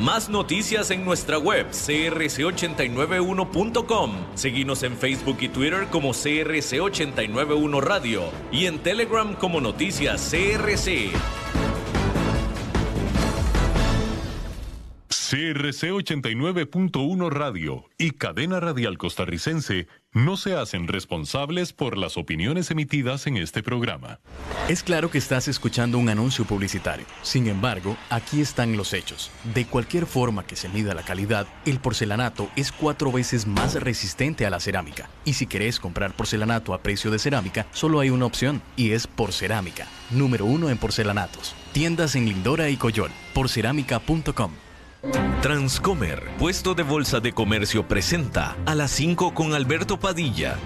Más noticias en nuestra web crc891.com. Seguimos en Facebook y Twitter como CRC891 Radio y en Telegram como Noticias CRC. CRC 89.1 Radio y Cadena Radial Costarricense no se hacen responsables por las opiniones emitidas en este programa. Es claro que estás escuchando un anuncio publicitario. Sin embargo, aquí están los hechos. De cualquier forma que se mida la calidad, el porcelanato es cuatro veces más resistente a la cerámica. Y si querés comprar porcelanato a precio de cerámica, solo hay una opción, y es Porcerámica, número uno en porcelanatos. Tiendas en Lindora y Coyol, porcerámica.com. Transcomer, puesto de bolsa de comercio, presenta a las 5 con Alberto Padilla.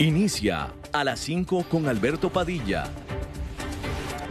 Inicia a las 5 con Alberto Padilla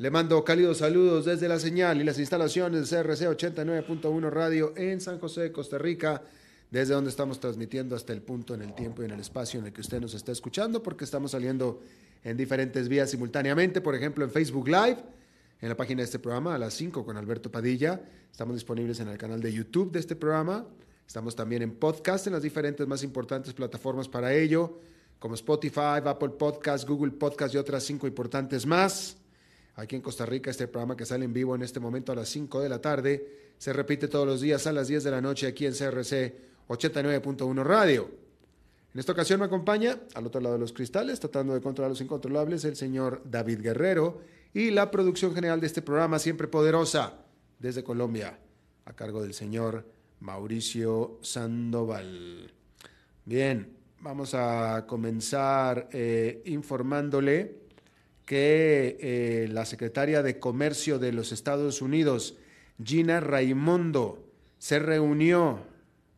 le mando cálidos saludos desde la señal y las instalaciones de CRC 89.1 Radio en San José, Costa Rica, desde donde estamos transmitiendo hasta el punto en el tiempo y en el espacio en el que usted nos está escuchando, porque estamos saliendo en diferentes vías simultáneamente, por ejemplo en Facebook Live, en la página de este programa a las 5 con Alberto Padilla. Estamos disponibles en el canal de YouTube de este programa. Estamos también en podcast en las diferentes más importantes plataformas para ello, como Spotify, Apple Podcast, Google Podcast y otras cinco importantes más. Aquí en Costa Rica, este programa que sale en vivo en este momento a las 5 de la tarde, se repite todos los días a las 10 de la noche aquí en CRC 89.1 Radio. En esta ocasión me acompaña, al otro lado de los cristales, tratando de controlar los incontrolables, el señor David Guerrero y la producción general de este programa, siempre poderosa, desde Colombia, a cargo del señor Mauricio Sandoval. Bien, vamos a comenzar eh, informándole que eh, la secretaria de Comercio de los Estados Unidos, Gina Raimondo, se reunió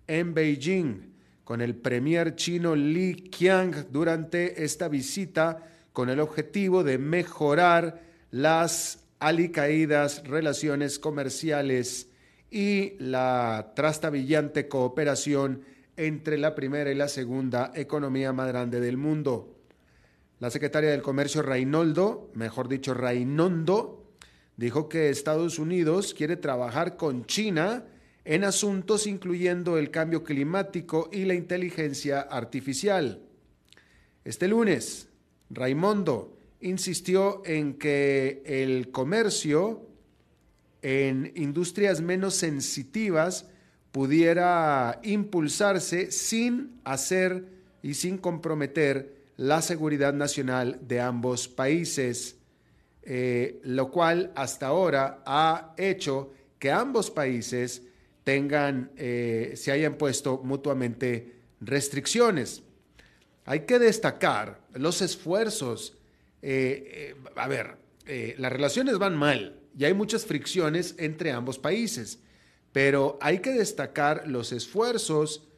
en Beijing con el premier chino Li Qiang durante esta visita con el objetivo de mejorar las alicaídas relaciones comerciales y la trastabillante cooperación entre la primera y la segunda economía más grande del mundo. La secretaria del Comercio Reinoldo, mejor dicho Reinondo, dijo que Estados Unidos quiere trabajar con China en asuntos incluyendo el cambio climático y la inteligencia artificial. Este lunes, Raimondo insistió en que el comercio en industrias menos sensitivas pudiera impulsarse sin hacer y sin comprometer la seguridad nacional de ambos países, eh, lo cual hasta ahora ha hecho que ambos países tengan, eh, se hayan puesto mutuamente restricciones. Hay que destacar los esfuerzos. Eh, a ver, las relaciones van mal y hay muchas fricciones entre ambos países, pero hay que destacar los esfuerzos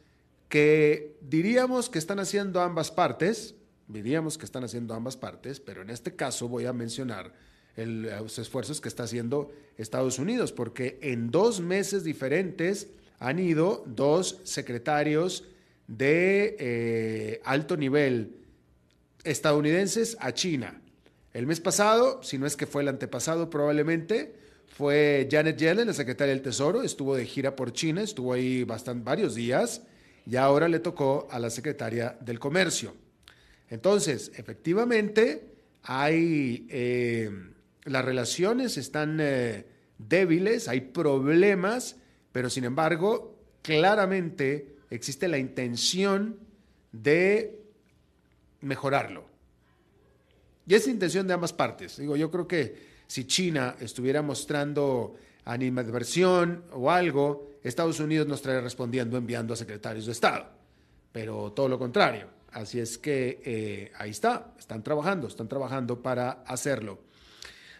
que diríamos que están haciendo ambas partes, diríamos que están haciendo ambas partes, pero en este caso voy a mencionar los esfuerzos que está haciendo Estados Unidos, porque en dos meses diferentes han ido dos secretarios de eh, alto nivel estadounidenses a China. El mes pasado, si no es que fue el antepasado probablemente, fue Janet Yellen, la secretaria del Tesoro, estuvo de gira por China, estuvo ahí bastante, varios días, y ahora le tocó a la secretaria del Comercio. Entonces, efectivamente, hay, eh, las relaciones están eh, débiles, hay problemas, pero sin embargo, claramente existe la intención de mejorarlo. Y es intención de ambas partes. Digo, yo creo que si China estuviera mostrando animadversión o algo, Estados Unidos nos estaría respondiendo enviando a secretarios de Estado. Pero todo lo contrario. Así es que eh, ahí está, están trabajando, están trabajando para hacerlo.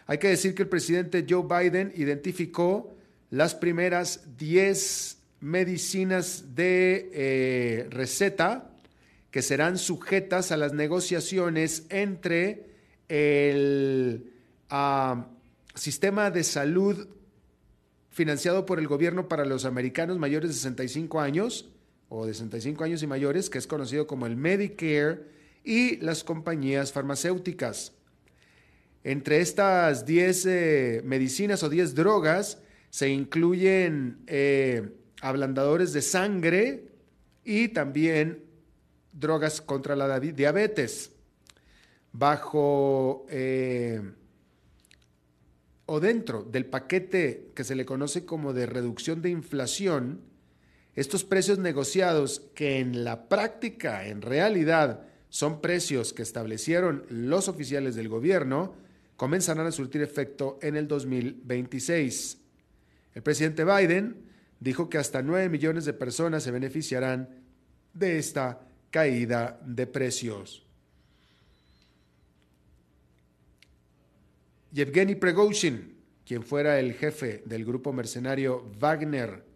Hay que decir que el presidente Joe Biden identificó las primeras 10 medicinas de eh, receta que serán sujetas a las negociaciones entre el ah, sistema de salud financiado por el gobierno para los americanos mayores de 65 años o de 65 años y mayores, que es conocido como el Medicare, y las compañías farmacéuticas. Entre estas 10 eh, medicinas o 10 drogas se incluyen eh, ablandadores de sangre y también drogas contra la diabetes. Bajo eh, o dentro del paquete que se le conoce como de reducción de inflación, estos precios negociados que en la práctica, en realidad, son precios que establecieron los oficiales del gobierno, comenzarán a surtir efecto en el 2026. El presidente Biden dijo que hasta 9 millones de personas se beneficiarán de esta caída de precios. Yevgeny Pregoshin, quien fuera el jefe del grupo mercenario Wagner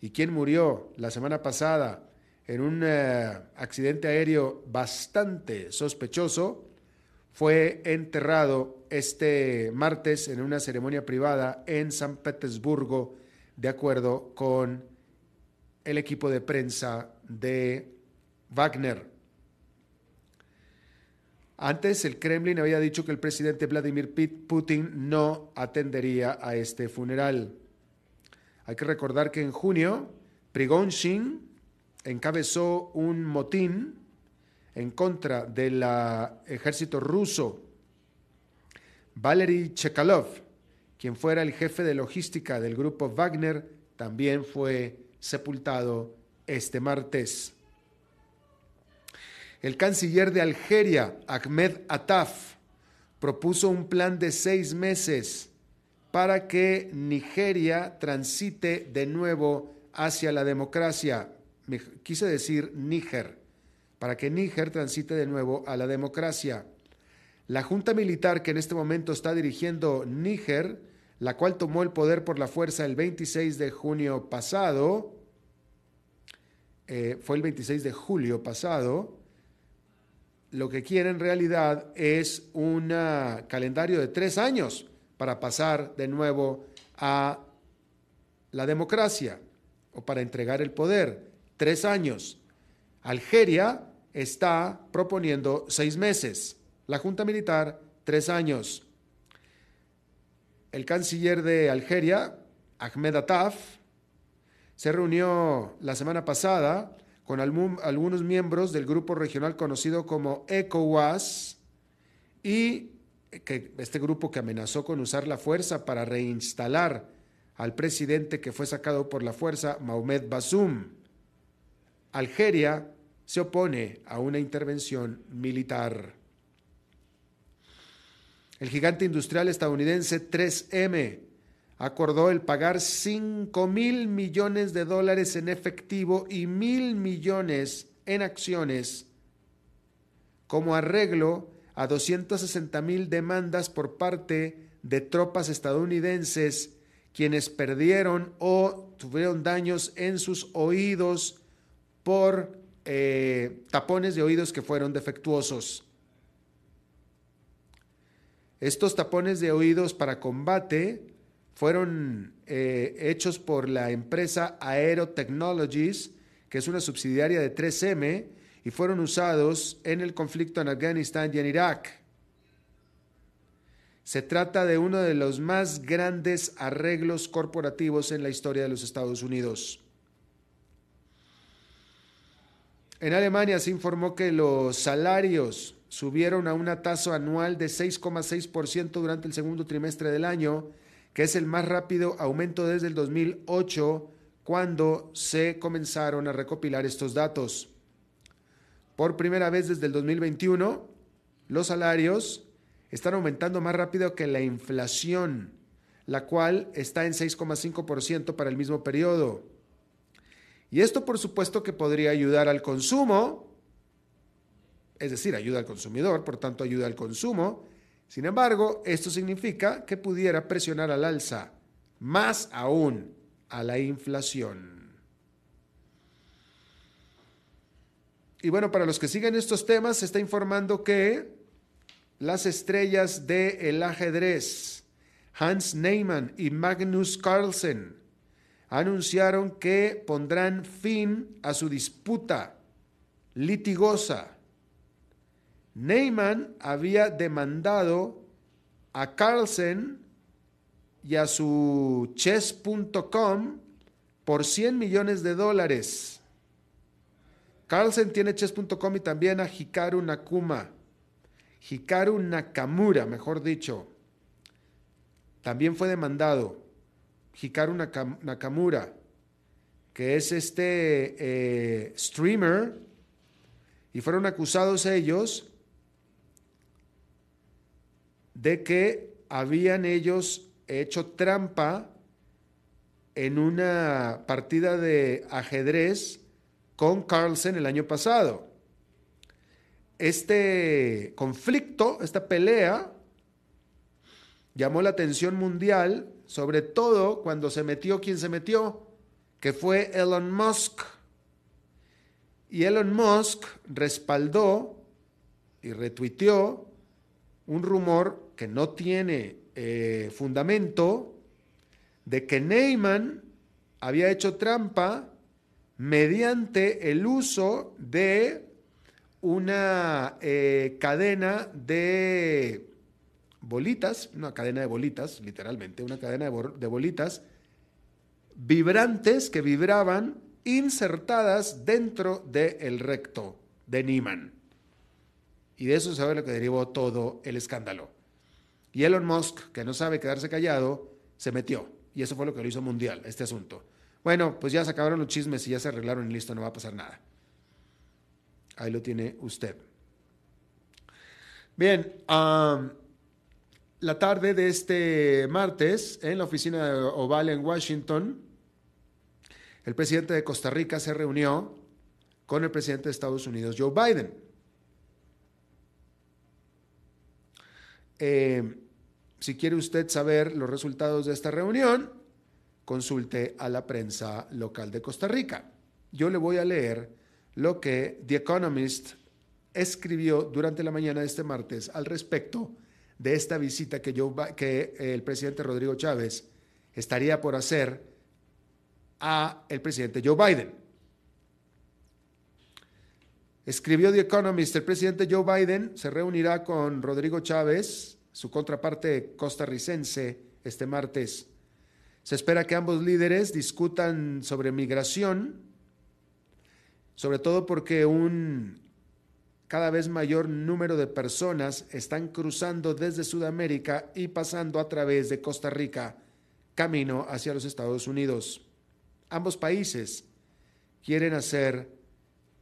y quien murió la semana pasada en un eh, accidente aéreo bastante sospechoso, fue enterrado este martes en una ceremonia privada en San Petersburgo, de acuerdo con el equipo de prensa de Wagner. Antes el Kremlin había dicho que el presidente Vladimir Putin no atendería a este funeral. Hay que recordar que en junio Prigozhin encabezó un motín en contra del ejército ruso. Valery Chekalov, quien fuera el jefe de logística del grupo Wagner, también fue sepultado este martes. El canciller de Algeria, Ahmed Attaf, propuso un plan de seis meses para que Nigeria transite de nuevo hacia la democracia. Quise decir Níger, para que Níger transite de nuevo a la democracia. La junta militar que en este momento está dirigiendo Níger, la cual tomó el poder por la fuerza el 26 de junio pasado, eh, fue el 26 de julio pasado, lo que quiere en realidad es un calendario de tres años para pasar de nuevo a la democracia o para entregar el poder. Tres años. Algeria está proponiendo seis meses. La Junta Militar, tres años. El canciller de Algeria, Ahmed Attaf, se reunió la semana pasada con algunos miembros del grupo regional conocido como ECOWAS y que este grupo que amenazó con usar la fuerza para reinstalar al presidente que fue sacado por la fuerza, Mohamed Bassoum. Algeria se opone a una intervención militar. El gigante industrial estadounidense 3M acordó el pagar 5 mil millones de dólares en efectivo y mil millones en acciones como arreglo a 260 mil demandas por parte de tropas estadounidenses quienes perdieron o tuvieron daños en sus oídos por eh, tapones de oídos que fueron defectuosos. Estos tapones de oídos para combate fueron eh, hechos por la empresa Aero Technologies, que es una subsidiaria de 3M, y fueron usados en el conflicto en Afganistán y en Irak. Se trata de uno de los más grandes arreglos corporativos en la historia de los Estados Unidos. En Alemania se informó que los salarios subieron a una tasa anual de 6,6% durante el segundo trimestre del año, que es el más rápido aumento desde el 2008, cuando se comenzaron a recopilar estos datos. Por primera vez desde el 2021, los salarios están aumentando más rápido que la inflación, la cual está en 6,5% para el mismo periodo. Y esto por supuesto que podría ayudar al consumo, es decir, ayuda al consumidor, por tanto ayuda al consumo, Sin embargo, esto significa que pudiera presionar al alza, más aún a la inflación. Y bueno, para los que siguen estos temas, se está informando que las estrellas del ajedrez, Hans Neyman y Magnus Carlsen, anunciaron que pondrán fin a su disputa litigosa. Neyman había demandado a Carlsen y a su chess.com por 100 millones de dólares. Carlsen tiene chess.com y también a Hikaru Nakuma. Hikaru Nakamura, mejor dicho. También fue demandado. Hikaru Nakamura, que es este eh, streamer, y fueron acusados ellos de que habían ellos hecho trampa en una partida de ajedrez con Carlsen el año pasado. Este conflicto, esta pelea, llamó la atención mundial, sobre todo cuando se metió quien se metió, que fue Elon Musk. Y Elon Musk respaldó y retuiteó un rumor que no tiene eh, fundamento de que Neyman había hecho trampa mediante el uso de una eh, cadena de bolitas, una cadena de bolitas, literalmente, una cadena de, bolitas vibrantes que vibraban insertadas dentro del recto de Neyman. Y de eso se sabe lo que derivó todo el escándalo. Y Elon Musk, que no sabe quedarse callado, se metió. Y eso fue lo que lo hizo mundial, este asunto. Bueno, pues ya se acabaron los chismes y ya se arreglaron y listo, no va a pasar nada. Ahí lo tiene usted. Bien, la tarde de este martes, en la oficina de Oval en Washington, el presidente de Costa Rica se reunió con el presidente de Estados Unidos, Joe Biden. Eh, si quiere usted saber los resultados de esta reunión, consulte a la prensa local de Costa Rica. Yo le voy a leer lo que The Economist escribió durante la mañana de este martes al respecto de esta visita que, que el presidente Rodrigo Chávez estaría por hacer a el presidente Joe Biden. Escribió The Economist, el presidente Joe Biden se reunirá con Rodrigo Chávez, su contraparte costarricense, este martes se espera que ambos líderes discutan sobre migración, sobre todo porque un cada vez mayor número de personas están cruzando desde Sudamérica y pasando a través de Costa Rica, camino hacia los Estados Unidos. Ambos países quieren hacer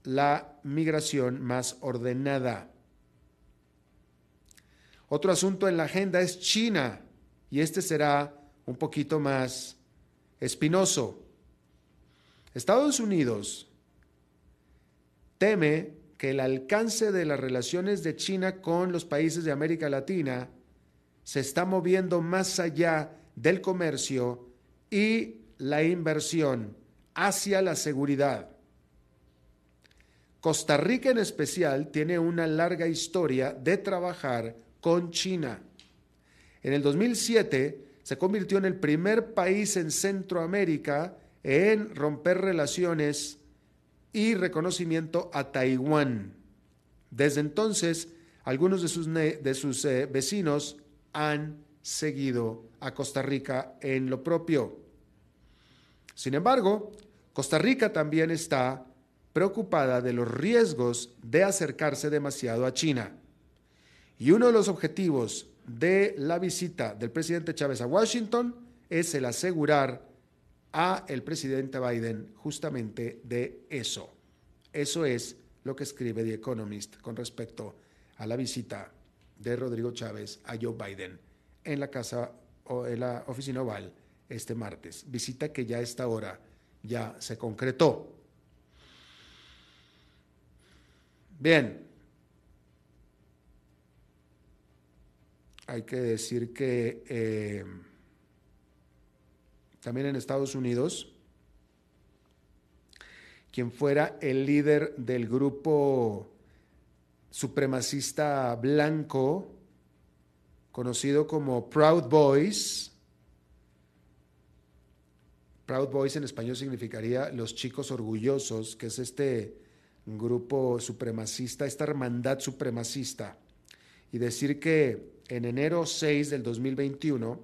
la migración más ordenada. Otro asunto en la agenda es China, y este será un poquito más espinoso. Estados Unidos teme que el alcance de las relaciones de China con los países de América Latina se está moviendo más allá del comercio y la inversión hacia la seguridad. Costa Rica en especial tiene una larga historia de trabajar con China. En el 2007 se convirtió en el primer país en Centroamérica en romper relaciones y reconocimiento a Taiwán. Desde entonces, algunos de sus, de sus eh, vecinos han seguido a Costa Rica en lo propio. Sin embargo, Costa Rica también está preocupada de los riesgos de acercarse demasiado a China. Y uno de los objetivos de la visita del presidente Chávez a Washington es el asegurar a el presidente Biden justamente de eso. Eso es lo que escribe The Economist con respecto a la visita de Rodrigo Chávez a Joe Biden en la casa o en la oficina oval este martes. Visita que ya a esta hora ya se concretó. Bien, hay que decir que eh, también en Estados Unidos, quien fuera el líder del grupo supremacista blanco, conocido como Proud Boys, Proud Boys en español significaría los chicos orgullosos, que es este grupo supremacista, esta hermandad supremacista. Y decir que en enero 6 del 2021,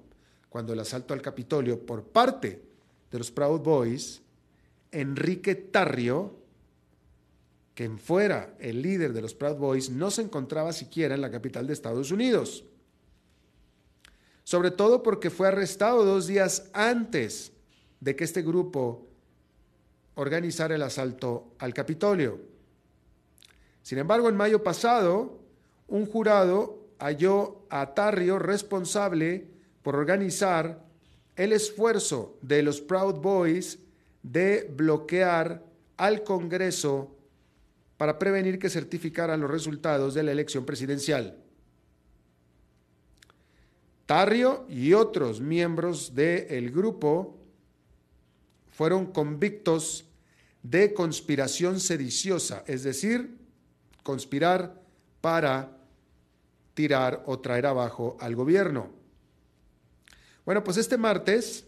cuando el asalto al Capitolio por parte de los Proud Boys, Enrique Tarrio, quien fuera el líder de los Proud Boys, no se encontraba siquiera en la capital de Estados Unidos. Sobre todo porque fue arrestado dos días antes de que este grupo organizara el asalto al Capitolio. Sin embargo, en mayo pasado, un jurado halló a Tarrio responsable por organizar el esfuerzo de los Proud Boys de bloquear al Congreso para prevenir que certificaran los resultados de la elección presidencial. Tarrio y otros miembros del grupo fueron convictos de conspiración sediciosa, es decir, conspirar para tirar o traer abajo al gobierno. Bueno, pues este martes,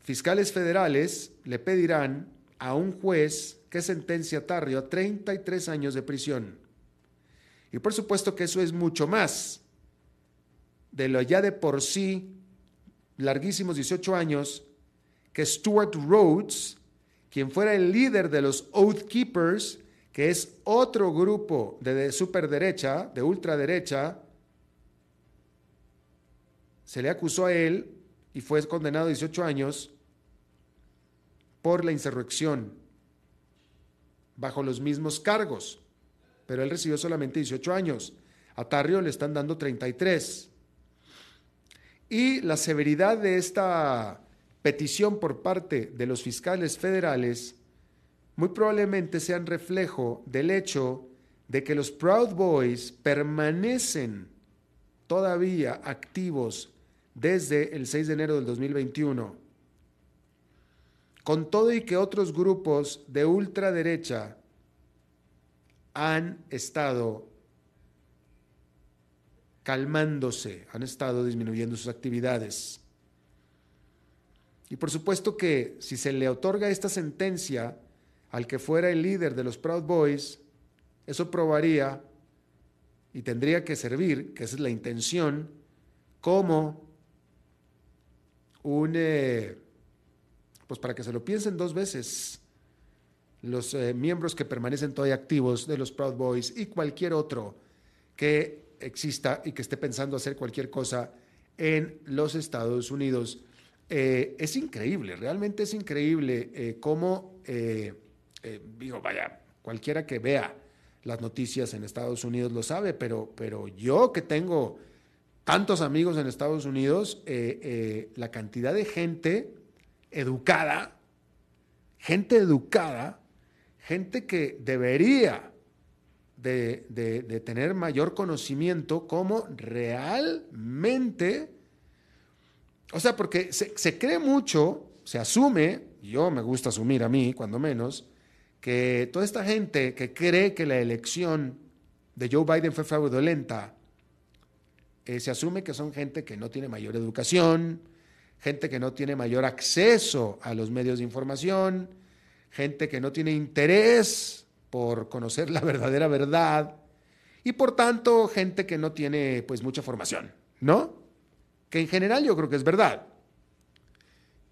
fiscales federales le pedirán a un juez que sentencia a Tarrio a 33 años de prisión. Y por supuesto que eso es mucho más de lo ya de por sí larguísimos 18 años que Stuart Rhodes, quien fuera el líder de los Oath Keepers, que es otro grupo de superderecha, de ultraderecha, se le acusó a él y fue condenado a 18 años por la insurrección, bajo los mismos cargos, pero él recibió solamente 18 años. A Tarrio le están dando 33. Y la severidad de esta petición por parte de los fiscales federales muy probablemente sean reflejo del hecho de que los Proud Boys permanecen todavía activos desde el 6 de enero del 2021. Con todo y que otros grupos de ultraderecha han estado calmándose, han estado disminuyendo sus actividades. Y por supuesto que si se le otorga esta sentencia al que fuera el líder de los Proud Boys, eso probaría y tendría que servir, que esa es la intención, como un, eh, pues para que se lo piensen dos veces los eh, miembros que permanecen todavía activos de los Proud Boys y cualquier otro que exista y que esté pensando hacer cualquier cosa en los Estados Unidos. Eh, es increíble, realmente es increíble cómo, digo, vaya, cualquiera que vea las noticias en Estados Unidos lo sabe, pero, pero yo que tengo tantos amigos en Estados Unidos, la cantidad de gente educada, gente educada, gente que debería de, tener mayor conocimiento, cómo realmente o sea, porque se, cree mucho, se asume, yo me gusta asumir a mí, cuando menos, que toda esta gente que cree que la elección de Joe Biden fue fraudulenta, eh, se asume que son gente que no tiene mayor educación, gente que no tiene mayor acceso a los medios de información, gente que no tiene interés por conocer la verdadera verdad y por tanto gente que no tiene pues mucha formación, ¿no? que en general yo creo que es verdad.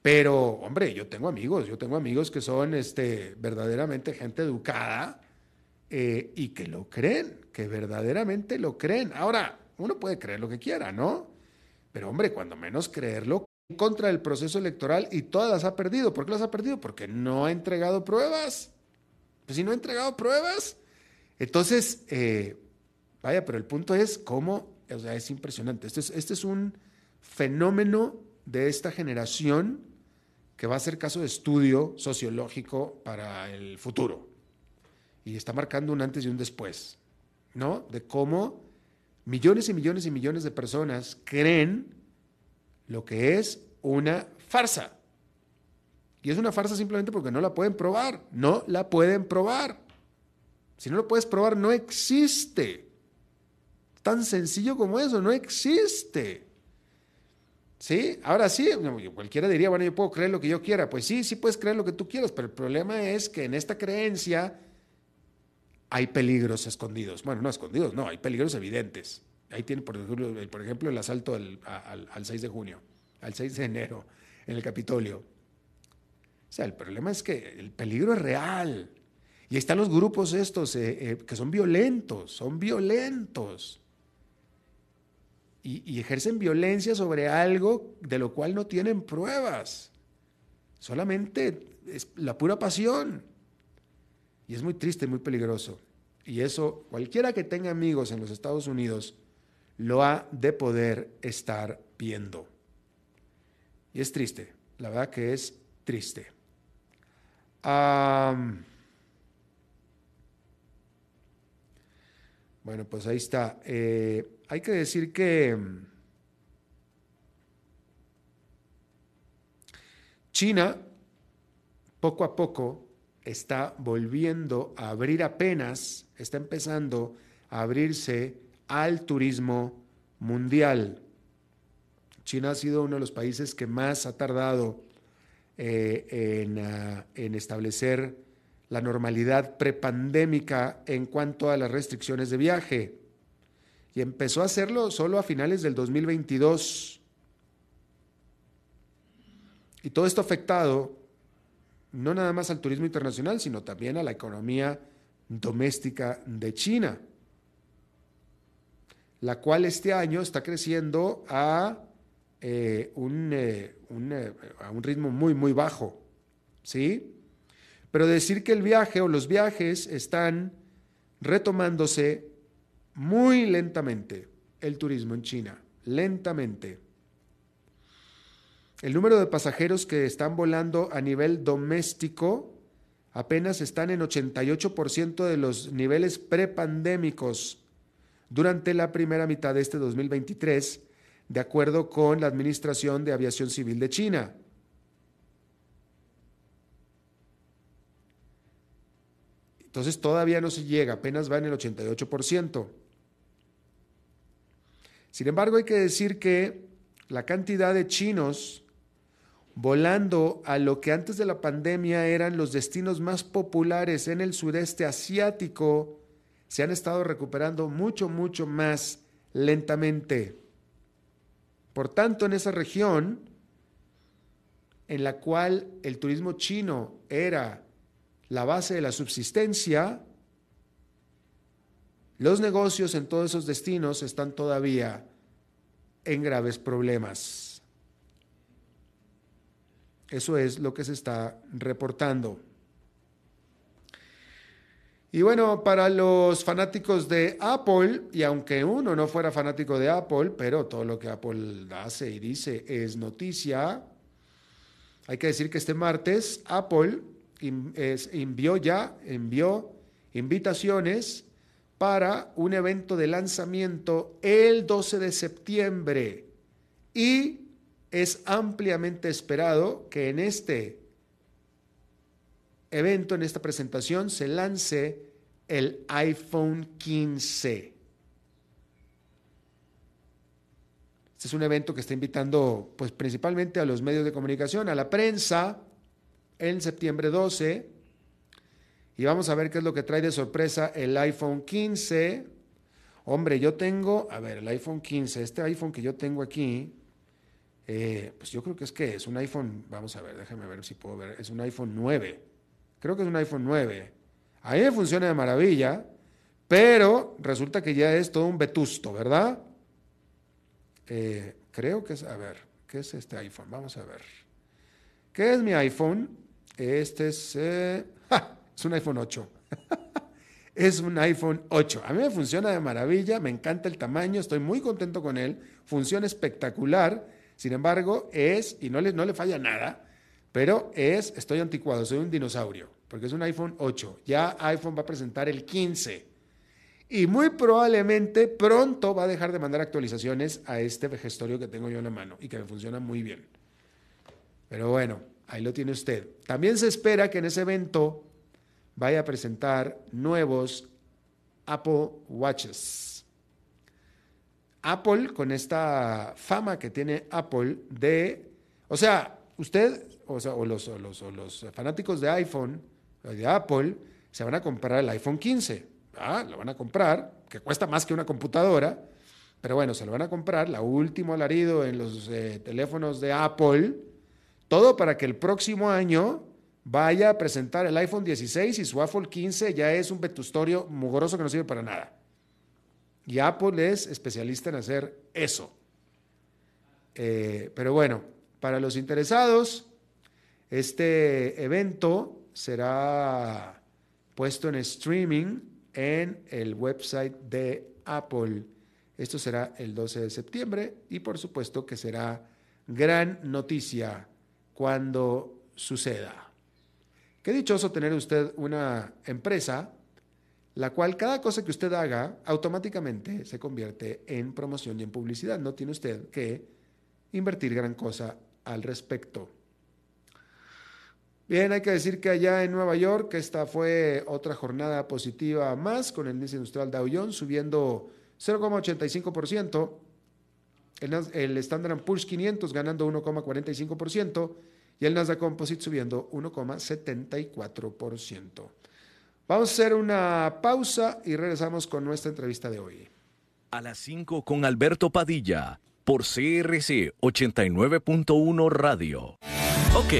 Pero, hombre, yo tengo amigos, yo tengo amigos que son este, verdaderamente gente educada eh, y que lo creen, que verdaderamente lo creen. Ahora, uno puede creer lo que quiera, ¿no? Pero, hombre, cuando menos creerlo en contra del proceso electoral y todas las ha perdido. ¿Por qué las ha perdido? Porque no ha entregado pruebas. Pues si no ha entregado pruebas, entonces, eh, vaya, pero el punto es cómo, o sea, es impresionante. Es, este es un fenómeno de esta generación que va a ser caso de estudio sociológico para el futuro. Y está marcando un antes y un después, ¿no? De cómo millones y millones y millones de personas creen lo que es una farsa. Y es una farsa simplemente porque no la pueden probar, no la pueden probar. Si no lo puedes probar, no existe. Tan sencillo como eso, no existe. ¿Sí? Ahora sí, cualquiera diría, bueno, yo puedo creer lo que yo quiera. Pues sí, sí puedes creer lo que tú quieras, pero el problema es que en esta creencia hay peligros escondidos. Bueno, no escondidos, no, hay peligros evidentes. Ahí tiene, por ejemplo, por ejemplo el asalto al, 6 de junio, al 6 de enero, en el Capitolio. O sea, el problema es que el peligro es real. Y están los grupos estos eh, eh, que son violentos, son violentos. Y, ejercen violencia sobre algo de lo cual no tienen pruebas. Solamente es la pura pasión. Y es muy triste, muy peligroso. Y eso, cualquiera que tenga amigos en los Estados Unidos, lo ha de poder estar viendo. Y es triste, la verdad que es triste. bueno, pues ahí está. Eh, hay que decir que China, poco a poco, está volviendo a abrir apenas, está empezando a abrirse al turismo mundial. China ha sido uno de los países que más ha tardado eh, ah, en, establecer la normalidad prepandémica en cuanto a las restricciones de viaje. Y empezó a hacerlo solo a finales del 2022. Y todo esto afectado no nada más al turismo internacional, sino también a la economía doméstica de China, la cual este año está creciendo a, eh, un, eh, eh, a un ritmo muy, muy bajo. ¿Sí? Pero decir que el viaje o los viajes están retomándose muy lentamente, el turismo en China, lentamente. El número de pasajeros que están volando a nivel doméstico apenas están en 88% de los niveles prepandémicos durante la primera mitad de este 2023, de acuerdo con la Administración de Aviación Civil de China. Entonces todavía no se llega, apenas va en el 88%. Sin embargo, hay que decir que la cantidad de chinos volando a lo que antes de la pandemia eran los destinos más populares en el sudeste asiático, se han estado recuperando mucho, mucho más lentamente. Por tanto, en esa región, en la cual el turismo chino era la base de la subsistencia, los negocios en todos esos destinos están todavía en graves problemas. Eso es lo que se está reportando. Y bueno, para los fanáticos de Apple, y aunque uno no fuera fanático de Apple, pero todo lo que Apple hace y dice es noticia, hay que decir que este martes Apple envió ya, envió invitaciones para un evento de lanzamiento el 12 de septiembre y es ampliamente esperado que en este evento, en esta presentación, se lance el iPhone 15. Este es un evento que está invitando pues principalmente a los medios de comunicación, a la prensa, en septiembre 12. Y vamos a ver qué es lo que trae de sorpresa el iPhone 15. Hombre, yo tengo, a ver, el iPhone 15, este iPhone que yo tengo aquí, eh, pues yo creo que es que es un iPhone, vamos a ver, déjame ver si puedo ver, es un iPhone 9. Creo que es un iPhone 9. A mí me funciona de maravilla, pero resulta que ya es todo un vetusto, ¿verdad? Eh, creo que es, a ver, ¿qué es este iPhone? Vamos a ver. ¿Qué es mi iPhone? Este es, eh, es un iPhone 8. es un iPhone 8. A mí me funciona de maravilla, me encanta el tamaño, estoy muy contento con él, funciona espectacular sin embargo, es, y no le, no le falla nada, pero es, estoy anticuado, soy un dinosaurio, porque es un iPhone 8. Ya iPhone va a presentar el 15. y muy probablemente pronto va a dejar de mandar actualizaciones a este vejestorio que tengo yo en la mano y que me funciona muy bien. Pero bueno, ahí lo tiene usted. También se espera que en ese evento vaya a presentar nuevos Apple Watches. Apple, con esta fama que tiene Apple de, o sea, usted, o, sea, o, los, los, los, fanáticos de iPhone, de Apple, se van a comprar el iPhone 15. Ah, lo van a comprar, que cuesta más que una computadora, pero bueno, se lo van a comprar, la último alarido en los eh, teléfonos de Apple, todo para que el próximo año vaya a presentar el iPhone 16 y su iPhone 15 ya es un vetustorio mugroso que no sirve para nada. Y Apple es especialista en hacer eso. Eh, pero bueno, para los interesados, este evento será puesto en streaming en el website de Apple. Esto será el 12 de septiembre y por supuesto que será gran noticia cuando suceda. Qué dichoso tener usted una empresa la cual cada cosa que usted haga automáticamente se convierte en promoción y en publicidad. No tiene usted que invertir gran cosa al respecto. Bien, hay que decir que allá en Nueva York esta fue otra jornada positiva más con el índice industrial Dow Jones subiendo 0,85%, el, el Standard Poor's 500 ganando 1,45% y el Nasdaq Composite subiendo 1,74%. Vamos a hacer una pausa y regresamos con nuestra entrevista de hoy. A las 5 con Alberto Padilla por CRC 89.1 Radio. Ok,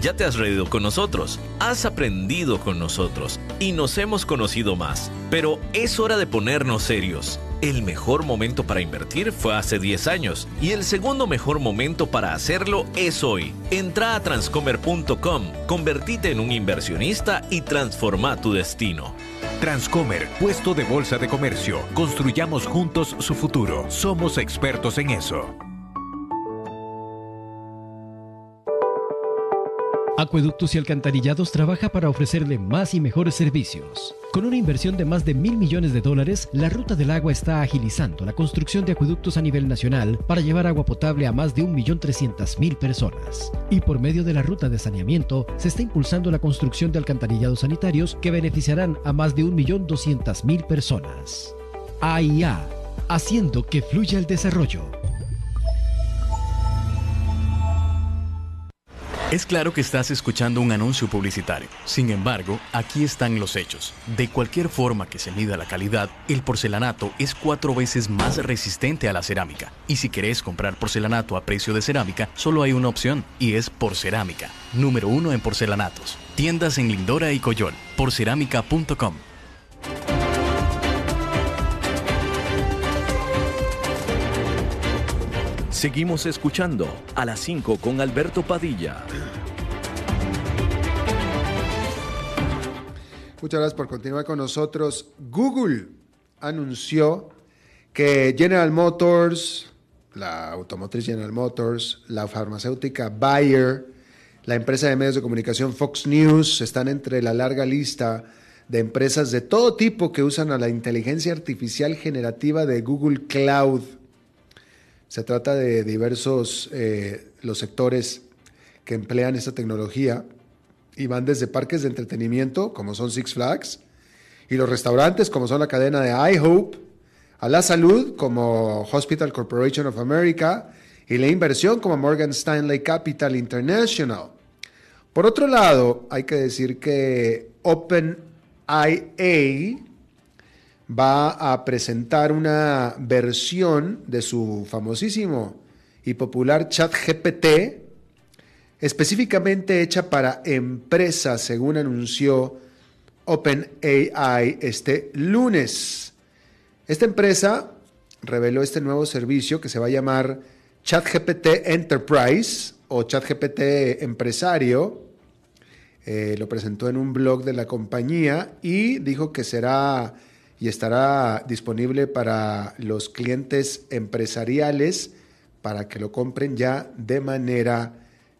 ya te has reído con nosotros, has aprendido con nosotros y nos hemos conocido más, pero es hora de ponernos serios. El mejor momento para invertir fue hace 10 años y el segundo mejor momento para hacerlo es hoy. Entra a transcomer.com, convertite en un inversionista y transforma tu destino. Transcomer, puesto de bolsa de comercio. Construyamos juntos su futuro. Somos expertos en eso. Acueductos y Alcantarillados trabaja para ofrecerle más y mejores servicios. Con una inversión de más de mil millones de dólares, la Ruta del Agua está agilizando la construcción de acueductos a nivel nacional para llevar agua potable a más de 1.300.000 personas. Y por medio de la ruta de saneamiento, se está impulsando la construcción de alcantarillados sanitarios que beneficiarán a más de 1.200.000 personas. AIA, haciendo que fluya el desarrollo. Es claro que estás escuchando un anuncio publicitario. Sin embargo, aquí están los hechos. De cualquier forma que se mida la calidad, el porcelanato es cuatro veces más resistente a la cerámica. Y si querés comprar porcelanato a precio de cerámica, solo hay una opción, y es Porcerámica. Número uno en porcelanatos. Tiendas en Lindora y Coyol. Porcerámica.com. Seguimos escuchando a las 5 con Alberto Padilla. Muchas gracias por continuar con nosotros. Google anunció que General Motors, la automotriz General Motors, la farmacéutica Bayer, la empresa de medios de comunicación Fox News están entre la larga lista de empresas de todo tipo que usan a la inteligencia artificial generativa de Google Cloud. Se trata de diversos eh, los sectores que emplean esta tecnología y van desde parques de entretenimiento, como son Six Flags, y los restaurantes, como son la cadena de iHope, a la salud, como Hospital Corporation of America, y la inversión, como Morgan Stanley Capital International. Por otro lado, hay que decir que OpenIA va a presentar una versión de su famosísimo y popular chat GPT, específicamente hecha para empresas, según anunció OpenAI este lunes. Esta empresa reveló este nuevo servicio que se va a llamar ChatGPT Enterprise o ChatGPT Empresario. Eh, lo presentó en un blog de la compañía y dijo que será y estará disponible para los clientes empresariales para que lo compren ya de manera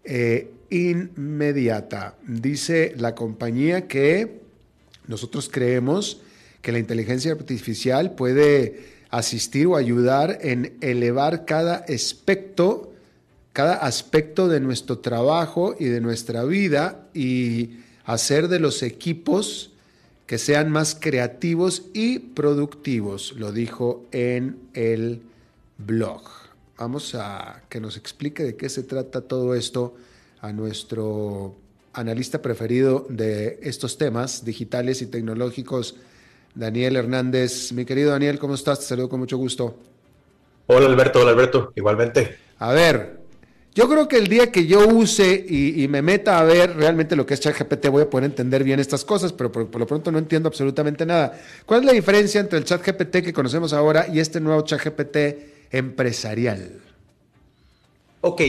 eh, inmediata. Dice la compañía que nosotros creemos que la inteligencia artificial puede asistir o ayudar en elevar cada aspecto, cada aspecto de nuestro trabajo y de nuestra vida y hacer de los equipos que sean más creativos y productivos, lo dijo en el blog. Vamos a que nos explique de qué se trata todo esto a nuestro analista preferido de estos temas digitales y tecnológicos, Daniel Hernández. Mi querido Daniel, ¿cómo estás? Te saludo con mucho gusto. Hola Alberto, hola Alberto, igualmente. A ver, yo creo que el día que yo use y, me meta a ver realmente lo que es ChatGPT, voy a poder entender bien estas cosas, pero por, lo pronto no entiendo absolutamente nada. ¿Cuál es la diferencia entre el ChatGPT que conocemos ahora y este nuevo ChatGPT empresarial? Ok,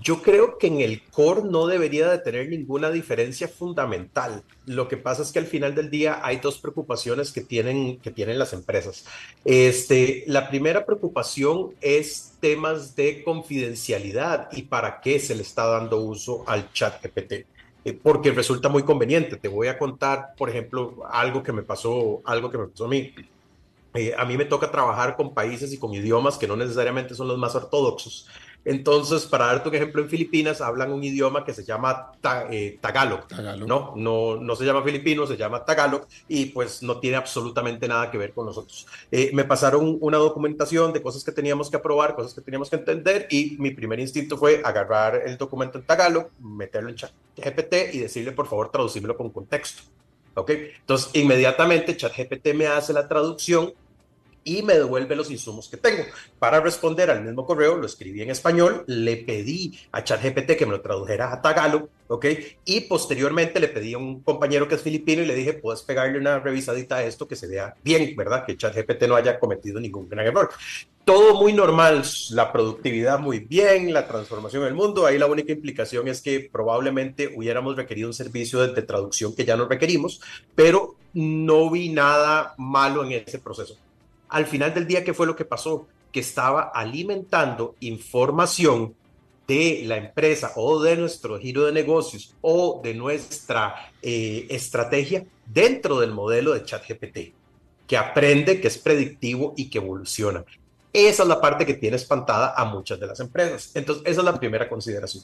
yo creo que en el core no debería de tener ninguna diferencia fundamental. Lo que pasa es que al final del día hay dos preocupaciones que tienen, que tienen las empresas. Este, la primera preocupación es temas de confidencialidad y para qué se le está dando uso al chat GPT eh, porque resulta muy conveniente. Te voy a contar, por ejemplo, algo que me pasó, algo que me pasó a mí. Eh, a mí me toca trabajar con países y con idiomas que no necesariamente son los más ortodoxos. Entonces, para darte un ejemplo, en Filipinas hablan un idioma que se llama eh, Tagalog, ¿no? ¿no? No se llama filipino, se llama Tagalog y pues no tiene absolutamente nada que ver con nosotros. Eh, me pasaron una documentación de cosas que teníamos que aprobar, cosas que teníamos que entender y mi primer instinto fue agarrar el documento en Tagalog, meterlo en ChatGPT y decirle por favor traducirlo con contexto. ¿Ok? Entonces, inmediatamente ChatGPT me hace la traducción y me devuelve los insumos que tengo. Para responder al mismo correo, lo escribí en español, le pedí a ChatGPT que me lo tradujera a tagalo, ¿ok? Y posteriormente le pedí a un compañero que es filipino y le dije, puedes pegarle una revisadita a esto que se vea bien, ¿verdad? Que ChatGPT no haya cometido ningún gran error. Todo muy normal, la productividad muy bien, la transformación del mundo. Ahí la única implicación es que probablemente hubiéramos requerido un servicio de, traducción que ya no requerimos, pero no vi nada malo en ese proceso al final del día, ¿qué fue lo que pasó? Que estaba alimentando información de la empresa o de nuestro giro de negocios o de nuestra eh, estrategia dentro del modelo de ChatGPT, que aprende, que es predictivo y que evoluciona. Esa es la parte que tiene espantada a muchas de las empresas. Entonces, esa es la primera consideración.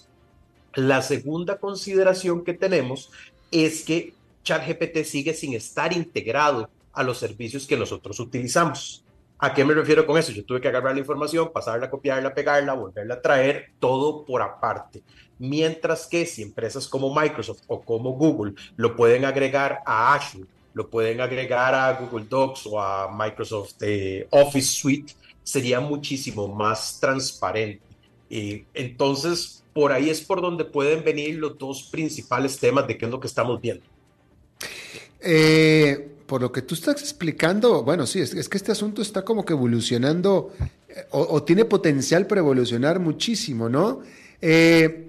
La segunda consideración que tenemos es que ChatGPT sigue sin estar integrado a los servicios que nosotros utilizamos. ¿A qué me refiero con eso? Yo tuve que agarrar la información, pasarla, copiarla, pegarla, volverla a traer, todo por aparte. Mientras que si empresas como Microsoft o como Google lo pueden agregar a Azure, lo pueden agregar a Google Docs o a Microsoft eh, Office Suite, sería muchísimo más transparente. Y entonces, por ahí es por donde pueden venir los dos principales temas de qué es lo que estamos viendo. Eh, por lo que tú estás explicando, bueno, sí, es, que este asunto está como que evolucionando eh, o, tiene potencial para evolucionar muchísimo, ¿no? Eh,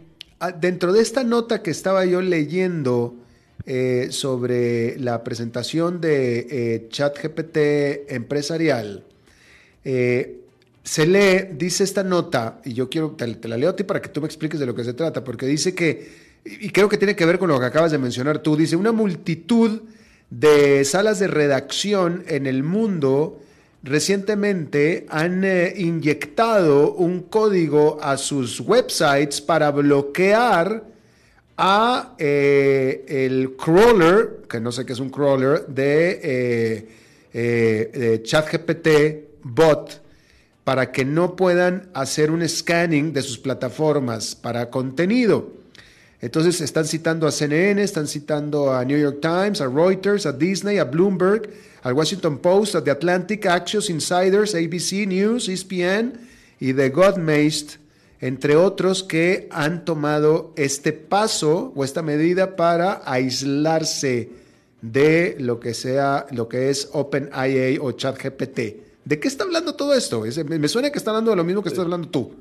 dentro de esta nota que estaba yo leyendo eh, sobre la presentación de ChatGPT empresarial, se lee, dice esta nota, y yo quiero, te, te la leo a ti para que tú me expliques de lo que se trata, porque dice que, y creo que tiene que ver con lo que acabas de mencionar tú, dice, una multitud de salas de redacción en el mundo recientemente han eh, inyectado un código a sus websites para bloquear a eh, el crawler, que no sé qué es un crawler, de, eh, de ChatGPT bot, para que no puedan hacer un scanning de sus plataformas para contenido. Entonces están citando a CNN, están citando a New York Times, a Reuters, a Disney, a Bloomberg, al Washington Post, a The Atlantic, Axios, Insiders, ABC News, ESPN y The Godmast, entre otros que han tomado este paso o esta medida para aislarse de lo que sea, lo que es OpenIA o ChatGPT. ¿De qué está hablando todo esto? Me suena que está hablando de lo mismo que estás hablando tú.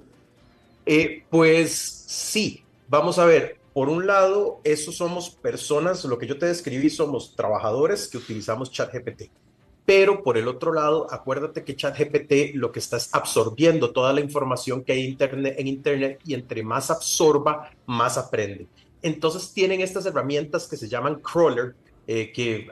Eh, pues sí, vamos a ver, por un lado, eso somos personas, lo que yo te describí, somos trabajadores que utilizamos ChatGPT. Pero por el otro lado, acuérdate que ChatGPT lo que está es absorbiendo toda la información que hay internet, en Internet y entre más absorba, más aprende. Entonces tienen estas herramientas que se llaman crawler, eh, que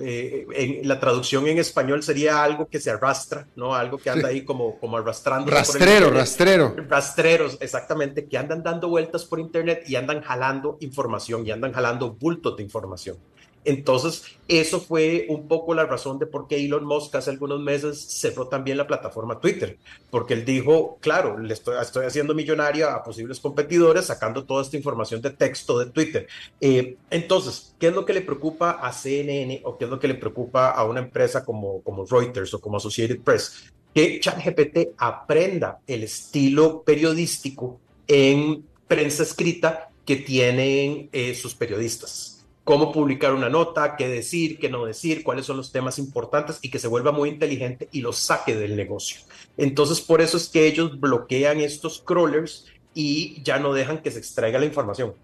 Eh, en, la traducción en español sería algo que se arrastra, ¿no? Algo que anda ahí como, como arrastrando. Rastrero, rastrero. Rastreros, exactamente, que andan dando vueltas por internet y andan jalando información y andan jalando bultos de información. Entonces, eso fue un poco la razón de por qué Elon Musk hace algunos meses cerró también la plataforma Twitter, porque él dijo, claro, le estoy, haciendo millonaria a posibles competidores sacando toda esta información de texto de Twitter. Eh, entonces, ¿qué es lo que le preocupa a CNN o qué es lo que le preocupa a una empresa como, como Reuters o como Associated Press? Que ChatGPT aprenda el estilo periodístico en prensa escrita que tienen eh, sus periodistas cómo publicar una nota, qué decir, qué no decir, cuáles son los temas importantes y que se vuelva muy inteligente y lo saque del negocio. Entonces, por eso es que ellos bloquean estos crawlers y ya no dejan que se extraiga la información.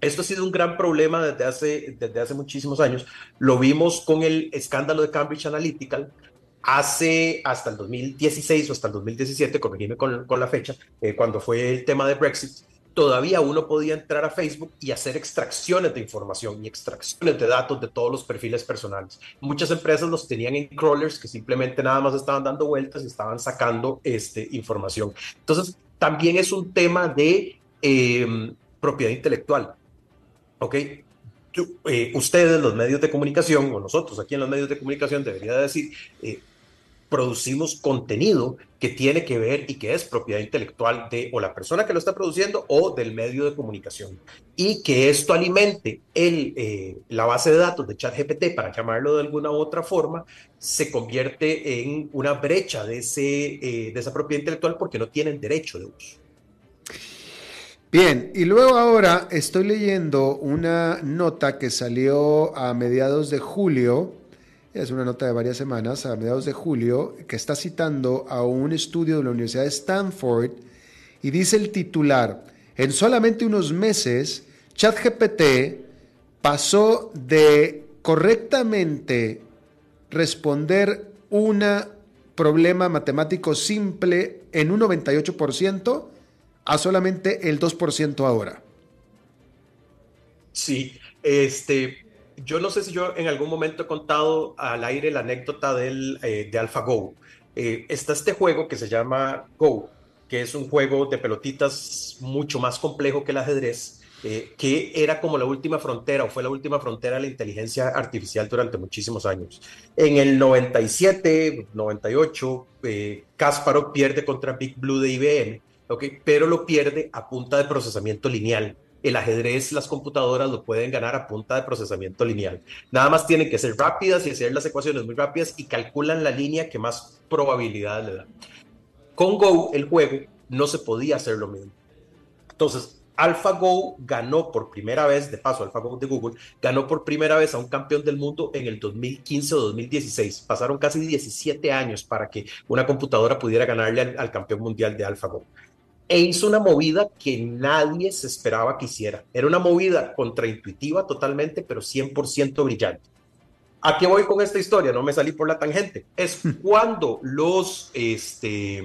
Esto ha sido un gran problema desde hace, desde hace muchísimos años. Lo vimos con el escándalo de Cambridge Analytica, hace hasta el 2016 o hasta el 2017, corregime con, con la fecha, eh, cuando fue el tema de Brexit, todavía uno podía entrar a Facebook y hacer extracciones de información y extracciones de datos de todos los perfiles personales. Muchas empresas los tenían en crawlers que simplemente nada más estaban dando vueltas y estaban sacando este, información. Entonces, también es un tema de em, propiedad intelectual. ¿Ok? Eh, ustedes, los medios de comunicación, o nosotros aquí en los medios de comunicación, debería decir, eh, producimos contenido que tiene que ver y que es propiedad intelectual de o la persona que lo está produciendo o del medio de comunicación. Y que esto alimente el, eh, la base de datos de ChatGPT, para llamarlo de alguna u otra forma, se convierte en una brecha de, ese, eh, de esa propiedad intelectual porque no tienen derecho de uso. Bien, y luego ahora estoy leyendo una nota que salió a mediados de julio es una nota de varias semanas, a mediados de julio, que está citando a un estudio de la Universidad de Stanford y dice el titular, en solamente unos meses, ChatGPT pasó de correctamente responder un problema matemático simple en un 98% a solamente el 2% ahora. Sí, este, yo no sé si yo en algún momento he contado al aire la anécdota del, eh, de AlphaGo. Eh, está este juego que se llama Go, que es un juego de pelotitas mucho más complejo que el ajedrez, eh, que era como la última frontera o fue la última frontera de la inteligencia artificial durante muchísimos años. En el 97, 98, Kasparov pierde contra Big Blue de IBM, okay, pero lo pierde a punta de procesamiento lineal el ajedrez, las computadoras lo pueden ganar a punta de procesamiento lineal. Nada más tienen que ser rápidas y hacer las ecuaciones muy rápidas y calculan la línea que más probabilidad le da. Con Go, el juego, no se podía hacer lo mismo. Entonces, AlphaGo ganó por primera vez, de paso, AlphaGo de Google, ganó por primera vez a un campeón del mundo en el 2015 o 2016. Pasaron casi 17 años para que una computadora pudiera ganarle al, al campeón mundial de AlphaGo e hizo una movida que nadie se esperaba que hiciera. Era una movida contraintuitiva totalmente, pero 100% brillante. ¿A qué voy con esta historia? No me salí por la tangente. Es cuando los este,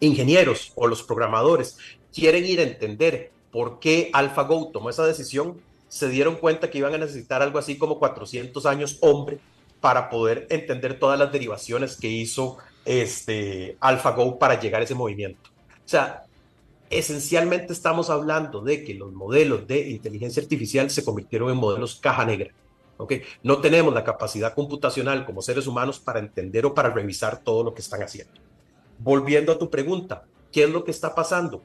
ingenieros o los programadores quieren ir a entender por qué AlphaGo tomó esa decisión, se dieron cuenta que iban a necesitar algo así como 400 años hombre para poder entender todas las derivaciones que hizo este AlphaGo para llegar a ese movimiento. O sea, esencialmente estamos hablando de que los modelos de inteligencia artificial se convirtieron en modelos caja negra. ¿okay? No tenemos la capacidad computacional como seres humanos para entender o para revisar todo lo que están haciendo. Volviendo a tu pregunta, ¿qué es lo que está pasando?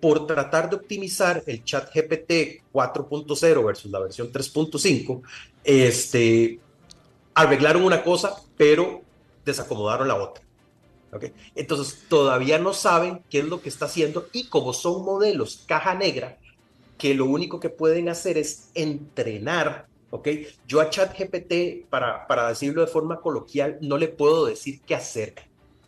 Por tratar de optimizar el chat GPT 4.0 versus la versión 3.5, este, arreglaron una cosa, pero desacomodaron la otra. Entonces, todavía no saben qué es lo que está haciendo y como son modelos caja negra, que lo único que pueden hacer es entrenar, ¿ok? Yo a ChatGPT, para, para decirlo de forma coloquial, no le puedo decir qué hacer.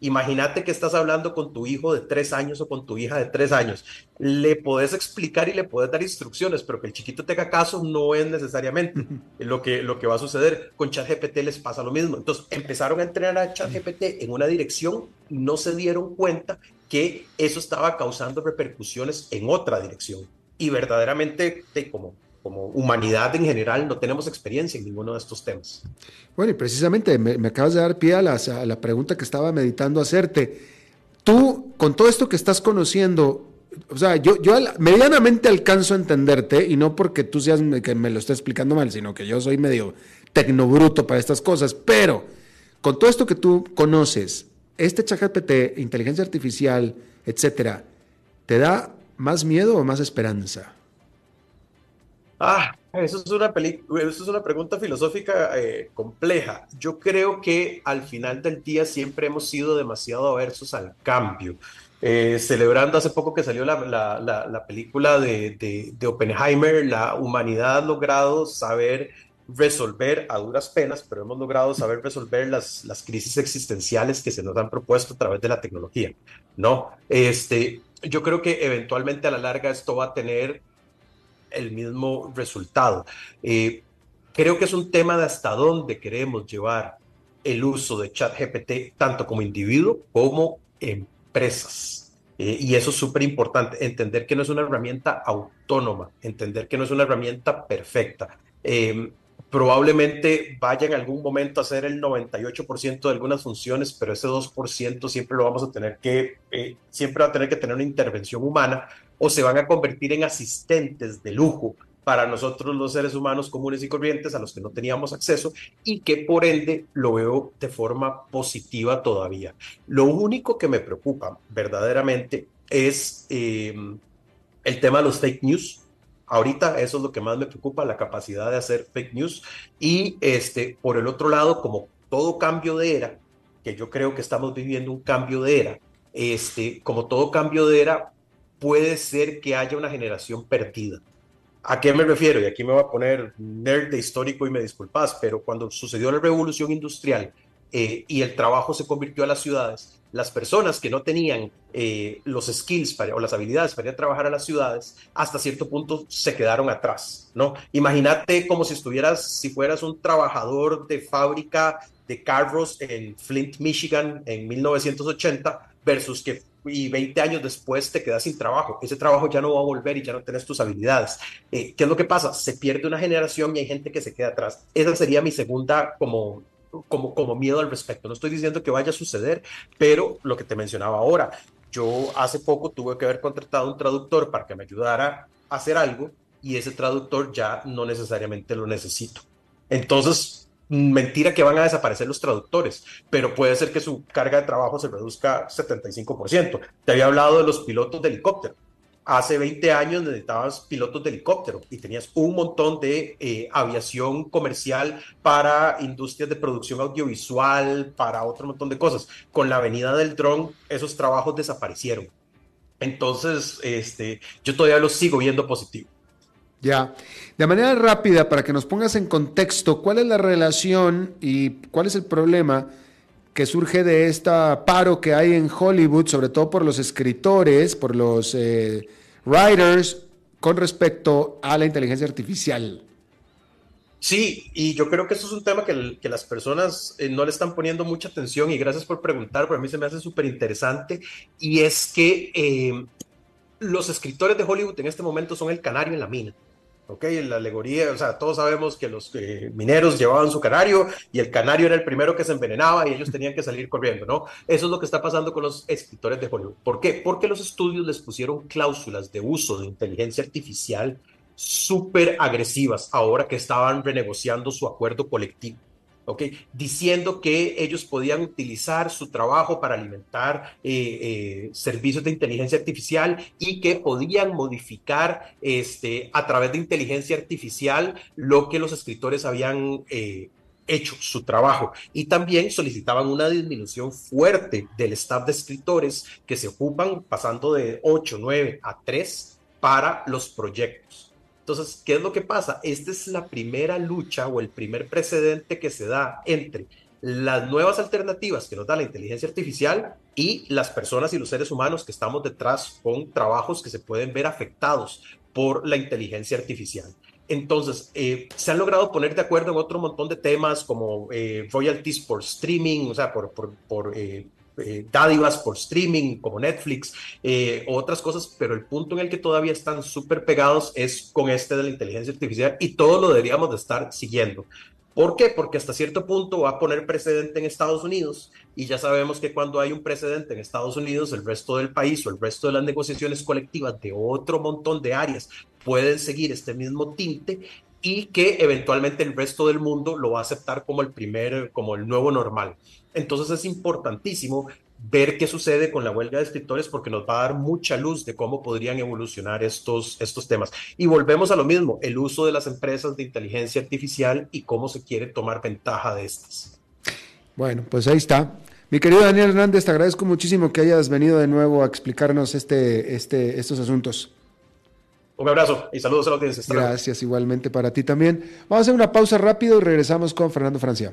Imagínate que estás hablando con tu hijo de tres años o con tu hija de tres años. Le puedes explicar y le puedes dar instrucciones, pero que el chiquito tenga caso no es necesariamente lo que, lo que va a suceder. Con ChatGPT les pasa lo mismo. Entonces empezaron a entrenar a ChatGPT en una dirección no se dieron cuenta que eso estaba causando repercusiones en otra dirección. Y verdaderamente, como como humanidad en general no tenemos experiencia en ninguno de estos temas. Bueno, y precisamente me, acabas de dar pie a la, pregunta que estaba meditando hacerte. Tú, con todo esto que estás conociendo, o sea, yo, yo medianamente alcanzo a entenderte y no porque tú seas que me lo estés explicando mal, sino que yo soy medio tecnobruto para estas cosas, pero con todo esto que tú conoces, este ChatGPT, inteligencia artificial, etcétera, ¿te da más miedo o más esperanza? Ah, eso es una, eso es una pregunta filosófica eh, compleja. Yo creo que al final del día siempre hemos sido demasiado aversos al cambio. Eh, celebrando hace poco que salió la, la, película de, de, Oppenheimer, la humanidad ha logrado saber resolver a duras penas, pero hemos logrado saber resolver las, las crisis existenciales que se nos han propuesto a través de la tecnología, ¿no? Este, yo creo que eventualmente a la larga esto va a tener el mismo resultado. Eh, creo que es un tema de hasta dónde queremos llevar el uso de ChatGPT, tanto como individuo como empresas. Eh, y eso es súper importante, entender que no es una herramienta autónoma, entender que no es una herramienta perfecta. Eh, probablemente vaya en algún momento a hacer el 98% de algunas funciones, pero ese 2% siempre lo vamos a tener que, eh, siempre va a tener que tener una intervención humana o se van a convertir en asistentes de lujo para nosotros los seres humanos comunes y corrientes a los que no teníamos acceso y que por ende lo veo de forma positiva todavía. Lo único que me preocupa verdaderamente es eh, el tema de los fake news Ahorita eso es lo que más me preocupa, la capacidad de hacer fake news. Y este, por el otro lado, como todo cambio de era, que yo creo que estamos viviendo un cambio de era, este, como todo cambio de era, puede ser que haya una generación perdida. ¿A qué me refiero? Y aquí me voy a poner nerd de histórico y me disculpas, pero cuando sucedió la revolución industrial eh, y el trabajo se convirtió a las ciudades, las personas que no tenían eh, los skills o las habilidades para ir a trabajar a las ciudades, hasta cierto punto se quedaron atrás, ¿no? Imagínate como si estuvieras, si fueras un trabajador de fábrica de carros en Flint, Michigan, en 1980, versus que y 20 años después te quedas sin trabajo. Ese trabajo ya no va a volver y ya no tienes tus habilidades. Eh, ¿Qué es lo que pasa? Se pierde una generación y hay gente que se queda atrás. Esa sería mi segunda como como, como miedo al respecto. No estoy diciendo que vaya a suceder, pero lo que te mencionaba ahora, yo hace poco tuve que haber contratado un traductor para que me ayudara a hacer algo y ese traductor ya no necesariamente lo necesito. Entonces, mentira que van a desaparecer los traductores, pero puede ser que su carga de trabajo se reduzca 75%. Te había hablado de los pilotos de helicóptero hace 20 años necesitabas pilotos de helicóptero y tenías un montón de eh, aviación comercial para industrias de producción audiovisual, para otro montón de cosas. Con la venida del dron, esos trabajos desaparecieron. Entonces, este, yo todavía lo sigo viendo positivo. Ya, de manera rápida, para que nos pongas en contexto, ¿cuál es la relación y cuál es el problema que surge de esta paro que hay en Hollywood, sobre todo por los escritores, por los eh, writers, con respecto a la inteligencia artificial. Sí, y yo creo que eso es un tema que, las personas eh, no le están poniendo mucha atención y gracias por preguntar, pero a mí se me hace súper interesante y es que eh, los escritores de Hollywood en este momento son el canario en la mina. ¿Ok? La alegoría, o sea, todos sabemos que los eh, mineros llevaban su canario y el canario era el primero que se envenenaba y ellos tenían que salir corriendo, ¿no? Eso es lo que está pasando con los escritores de Hollywood. ¿Por qué? Porque los estudios les pusieron cláusulas de uso de inteligencia artificial súper agresivas ahora que estaban renegociando su acuerdo colectivo. Diciendo que ellos podían utilizar su trabajo para alimentar eh, eh, servicios de inteligencia artificial y que podían modificar este, a través de inteligencia artificial lo que los escritores habían eh, hecho, su trabajo. Y también solicitaban una disminución fuerte del staff de escritores que se ocupan pasando de 8, 9 a 3 para los proyectos. Entonces, ¿qué es lo que pasa? Esta es la primera lucha o el primer precedente que se da entre las nuevas alternativas que nos da la inteligencia artificial y las personas y los seres humanos que estamos detrás con trabajos que se pueden ver afectados por la inteligencia artificial. Entonces, eh, se han logrado poner de acuerdo en otro montón de temas como eh, royalties por streaming, o sea, por, por, por eh, eh, dádivas por streaming como Netflix eh, otras cosas, pero el punto en el que todavía están súper pegados es con este de la inteligencia artificial y todo lo deberíamos de estar siguiendo. ¿Por qué? Porque hasta cierto punto va a poner precedente en Estados Unidos y ya sabemos que cuando hay un precedente en Estados Unidos, el resto del país o el resto de las negociaciones colectivas de otro montón de áreas pueden seguir este mismo tinte y que eventualmente el resto del mundo lo va a aceptar como el primer, como el nuevo normal. Entonces es importantísimo ver qué sucede con la huelga de escritores porque nos va a dar mucha luz de cómo podrían evolucionar estos, estos temas. Y volvemos a lo mismo, el uso de las empresas de inteligencia artificial y cómo se quiere tomar ventaja de estas. Bueno, pues ahí está. Mi querido Daniel Hernández, te agradezco muchísimo que hayas venido de nuevo a explicarnos este, este, estos asuntos. Un abrazo y saludos a la audiencia. Gracias, igualmente para ti también. Vamos a hacer una pausa rápido y regresamos con Fernando Francia.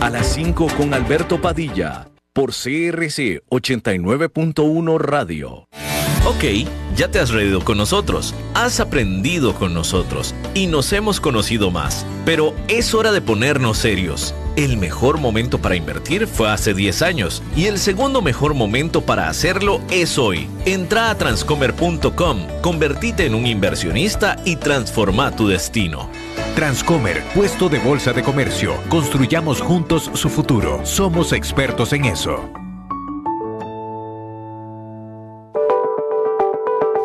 A las 5 con Alberto Padilla, por CRC 89.1 Radio. Ok, ya te has reído con nosotros, has aprendido con nosotros y nos hemos conocido más, pero es hora de ponernos serios. El mejor momento para invertir fue hace 10 años y el segundo mejor momento para hacerlo es hoy. Entra a transcomer.com, convertite en un inversionista y transforma tu destino. Transcomer, puesto de bolsa de comercio. Construyamos juntos su futuro. Somos expertos en eso.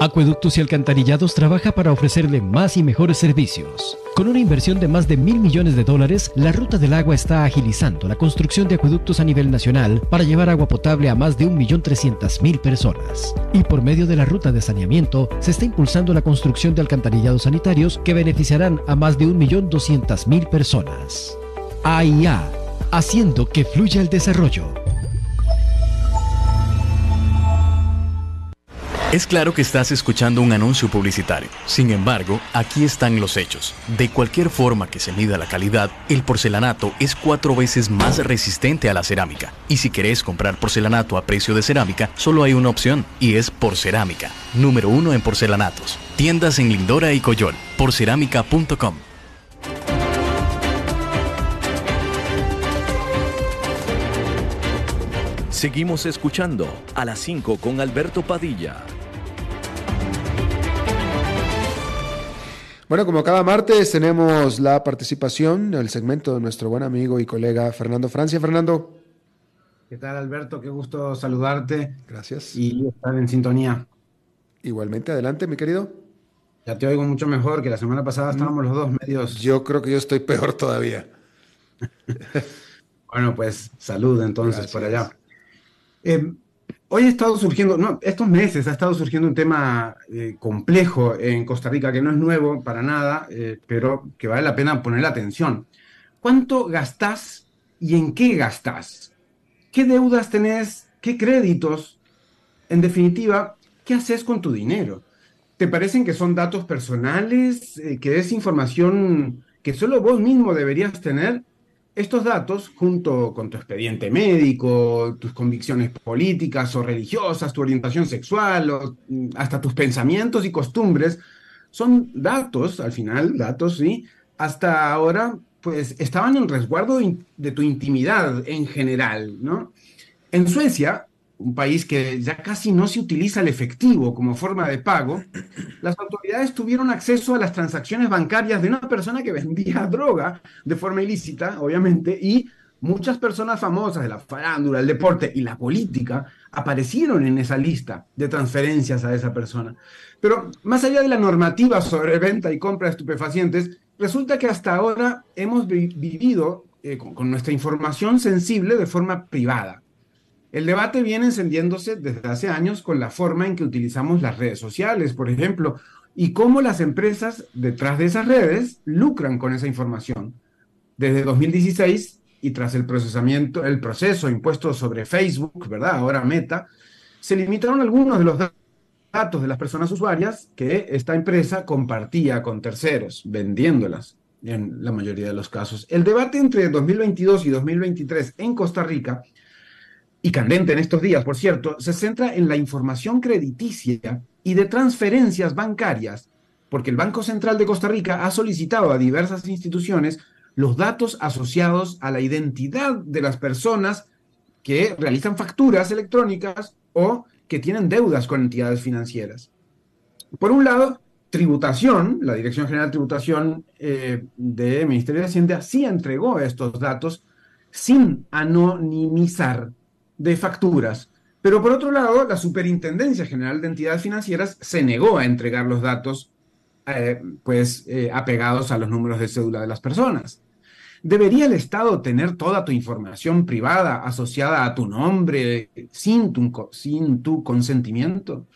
Acueductos y Alcantarillados trabaja para ofrecerle más y mejores servicios. Con una inversión de más de mil millones de dólares, la Ruta del Agua está agilizando la construcción de acueductos a nivel nacional para llevar agua potable a más de 1.300.000 personas. Y por medio de la ruta de saneamiento, se está impulsando la construcción de alcantarillados sanitarios que beneficiarán a más de 1.200.000 personas. AIA, haciendo que fluya el desarrollo. Es claro que estás escuchando un anuncio publicitario. Sin embargo, aquí están los hechos. De cualquier forma que se mida la calidad, el porcelanato es cuatro veces más resistente a la cerámica. Y si querés comprar porcelanato a precio de cerámica, solo hay una opción, y es Porcerámica. Número uno en porcelanatos. Tiendas en Lindora y Coyol. Porcerámica.com. Seguimos escuchando a las 5 con Alberto Padilla. Bueno, como cada martes tenemos la participación, el segmento de nuestro buen amigo y colega Fernando Francia. Fernando. ¿Qué tal, Alberto? Qué gusto saludarte. Gracias. Y estar en sintonía. Igualmente, adelante, mi querido. Ya te oigo mucho mejor que la semana pasada estábamos los dos medios. Yo creo que yo estoy peor todavía. bueno, pues salud entonces por allá. Eh, hoy ha estado surgiendo, no, estos meses ha estado surgiendo un tema eh, complejo en Costa Rica que no es nuevo para nada, eh, pero que vale la pena poner atención. ¿Cuánto gastás y en qué gastás? ¿Qué deudas tenés? ¿Qué créditos? En definitiva, ¿qué haces con tu dinero? ¿Te parecen que son datos personales, que es información que solo vos mismo deberías tener? Estos datos, junto con tu expediente médico, tus convicciones políticas o religiosas, tu orientación sexual, mm, hasta tus pensamientos y costumbres, son datos, al final, datos, sí, hasta ahora, pues estaban en resguardo de tu intimidad en general, ¿no? En Suecia, un país que ya casi no se utiliza el efectivo como forma de pago, las autoridades tuvieron acceso a las transacciones bancarias de una persona que vendía droga de forma ilícita, obviamente, y muchas personas famosas de la farándula, el deporte y la política aparecieron en esa lista de transferencias a esa persona. Pero más allá de la normativa sobre venta y compra de estupefacientes, resulta que hasta ahora hemos vivido eh, con nuestra información sensible de forma privada. El debate viene encendiéndose desde hace años con la forma en que utilizamos las redes sociales, por ejemplo, y cómo las empresas detrás de esas redes lucran con esa información. Desde 2016 y tras el procesamiento, el proceso impuesto sobre Facebook, ¿verdad? Ahora Meta, se limitaron algunos de los datos de las personas usuarias que esta empresa compartía con terceros, vendiéndolas en la mayoría de los casos. El debate entre 2022 y 2023 en Costa Rica y candente en estos días, por cierto, se centra en la información crediticia y de transferencias bancarias, porque el Banco Central de Costa Rica ha solicitado a diversas instituciones los datos asociados a la identidad de las personas que realizan facturas electrónicas o que tienen deudas con entidades financieras. Por un lado, tributación, la Dirección General de Tributación eh, del Ministerio de Hacienda sí entregó estos datos sin anonimizar de facturas. Pero por otro lado, la Superintendencia General de Entidades Financieras se negó a entregar los datos eh, pues, eh, apegados a los números de cédula de las personas. ¿Debería el Estado tener toda tu información privada asociada a tu nombre sin tu, sin tu consentimiento?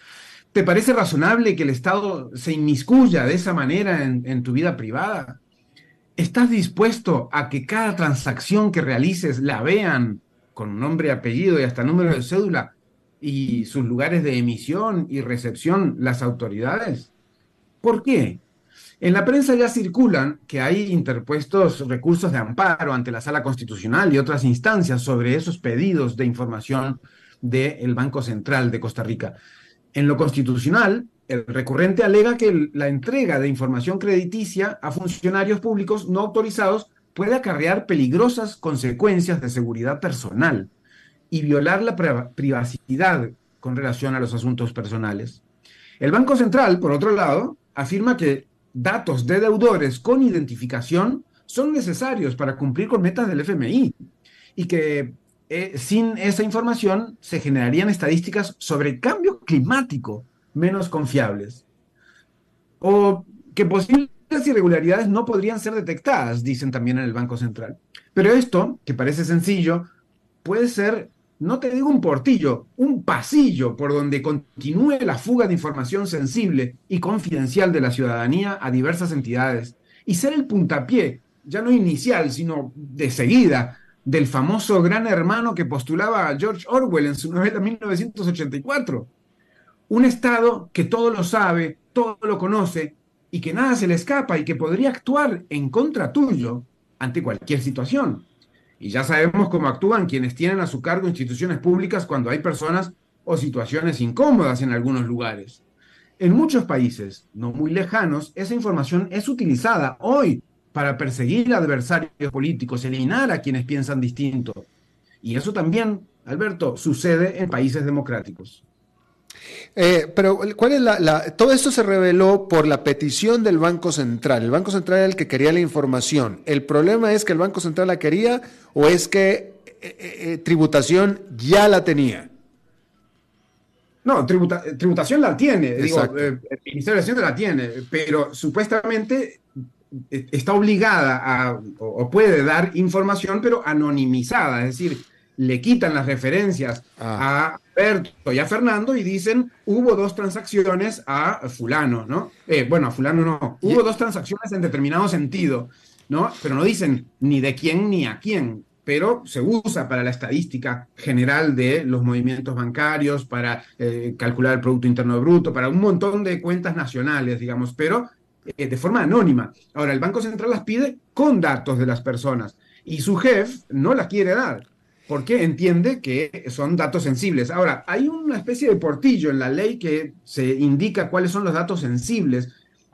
¿Te parece razonable que el Estado se inmiscuya de esa manera en, tu vida privada? ¿Estás dispuesto a que cada transacción que realices la vean con nombre, apellido y hasta número de cédula y sus lugares de emisión y recepción las autoridades? ¿Por qué? En la prensa ya circulan que hay interpuestos recursos de amparo ante la Sala Constitucional y otras instancias sobre esos pedidos de información del Banco Central de Costa Rica. En lo constitucional, el recurrente alega que la entrega de información crediticia a funcionarios públicos no autorizados puede acarrear peligrosas consecuencias de seguridad personal y violar la privacidad con relación a los asuntos personales. El Banco Central, por otro lado, afirma que datos de deudores con identificación son necesarios para cumplir con metas del FMI y que eh, sin esa información se generarían estadísticas sobre cambio climático menos confiables. O que posibles irregularidades no podrían ser detectadas, dicen también en el Banco Central. Pero esto, que parece sencillo, puede ser, no te digo un portillo, un pasillo por donde continúe la fuga de información sensible y confidencial de la ciudadanía a diversas entidades y ser el puntapié, ya no inicial, sino de seguida, del famoso gran hermano que postulaba George Orwell en su novela 1984. Un Estado que todo lo sabe, todo lo conoce y que nada se le escapa y que podría actuar en contra tuyo ante cualquier situación. Y ya sabemos cómo actúan quienes tienen a su cargo instituciones públicas cuando hay personas o situaciones incómodas en algunos lugares. En muchos países, no muy lejanos, esa información es utilizada hoy para perseguir adversarios políticos, eliminar a quienes piensan distinto. Y eso también, Alberto, sucede en países democráticos. Eh, pero, ¿cuál es la, Todo esto se reveló por la petición del Banco Central. El Banco Central era el que quería la información. ¿El problema es que el Banco Central la quería o es que eh, eh, tributación ya la tenía? No, tributación la tiene, digo, el Ministerio de Hacienda la tiene, pero supuestamente e-, está obligada a, o puede dar información, pero anonimizada, es decir, le quitan las referencias ah. a Alberto y a Fernando y dicen, hubo dos transacciones a fulano, ¿no? Eh, bueno, a fulano no, hubo dos transacciones en determinado sentido, ¿no? Pero no dicen ni de quién ni a quién, pero se usa para la estadística general de los movimientos bancarios, para eh, calcular el Producto Interno Bruto, para un montón de cuentas nacionales, digamos, pero eh, de forma anónima. Ahora, el Banco Central las pide con datos de las personas y su jefe no las quiere dar porque entiende que son datos sensibles. Ahora, hay una especie de portillo en la ley que se indica cuáles son los datos sensibles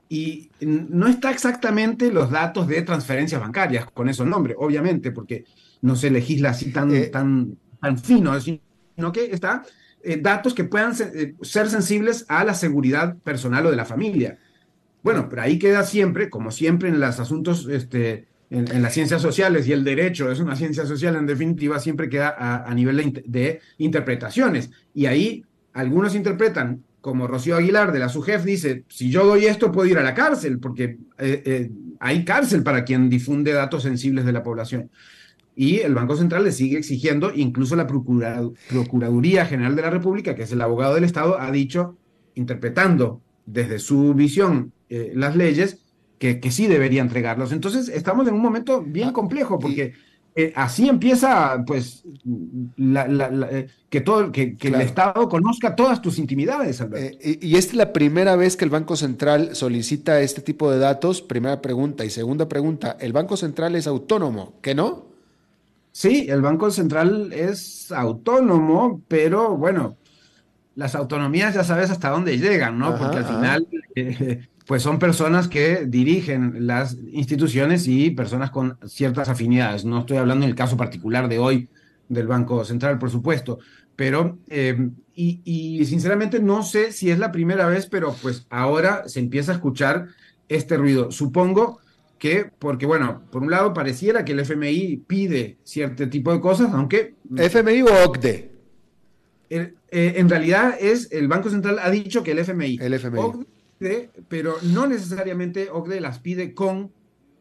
y no está exactamente los datos de transferencias bancarias con esos nombres, obviamente, porque no se legisla así tan, eh, tan, tan fino, sino que está eh, datos que puedan ser sensibles a la seguridad personal o de la familia. Bueno, pero ahí queda siempre, como siempre en los asuntos, este, en, las ciencias sociales y el derecho es una ciencia social en definitiva, siempre queda a, nivel de, interpretaciones. Y ahí algunos interpretan, como Rocío Aguilar de la SUGEF dice, si yo doy esto puedo ir a la cárcel, porque eh, eh, hay cárcel para quien difunde datos sensibles de la población. Y el Banco Central le sigue exigiendo, incluso la Procuraduría General de la República, que es el abogado del Estado, ha dicho, interpretando desde su visión eh, las leyes que, que, sí debería entregarlos. Entonces, estamos en un momento bien ah, complejo porque eh, así empieza, pues, eh, que, todo, que, el Estado conozca todas tus intimidades, y, y esta es la primera vez que el Banco Central solicita este tipo de datos, primera pregunta. Y segunda pregunta, ¿el Banco Central es autónomo? ¿Que no? Sí, el Banco Central es autónomo, pero bueno, las autonomías ya sabes hasta dónde llegan, ¿no? Porque al final pues son personas que dirigen las instituciones y personas con ciertas afinidades. No estoy hablando en el caso particular de hoy del Banco Central, por supuesto, pero, eh, y, sinceramente no sé si es la primera vez, pero pues ahora se empieza a escuchar este ruido. Supongo que, porque bueno, por un lado pareciera que el FMI pide cierto tipo de cosas, aunque... ¿FMI o OCDE? Eh, en realidad es, el Banco Central ha dicho que el FMI. El FMI pero no necesariamente OCDE las pide con,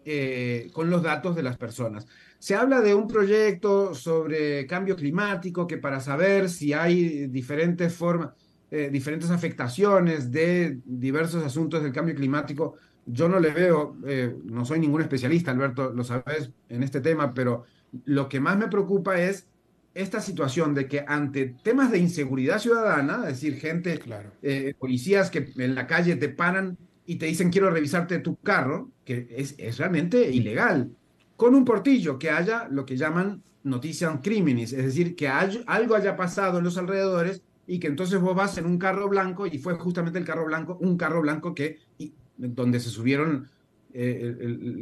eh, con los datos de las personas. Se habla de un proyecto sobre cambio climático que para saber si hay diferentes formas, eh, diferentes afectaciones de diversos asuntos del cambio climático, yo no le veo, eh, no soy ningún especialista, Alberto, lo sabes en este tema, pero lo que más me preocupa es esta situación de que ante temas de inseguridad ciudadana, es decir, gente, eh, policías que en la calle te paran y te dicen quiero revisarte tu carro, que es, es realmente ilegal, con un portillo, que haya lo que llaman noticias criminis, es decir, que algo haya pasado en los alrededores y que entonces vos vas en un carro blanco y fue justamente el carro blanco, un carro blanco que donde se subieron eh,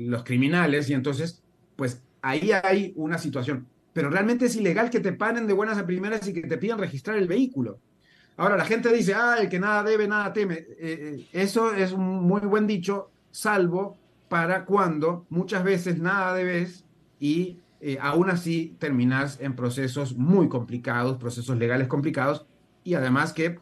los criminales y entonces, pues ahí hay una situación pero realmente es ilegal que te paren de buenas a primeras y que te pidan registrar el vehículo. Ahora, la gente dice, ah, el que nada debe, nada teme. Eh, eh, eso es un muy buen dicho, salvo para cuando muchas veces nada debes y eh, aún así terminas en procesos muy complicados, procesos legales complicados, y además que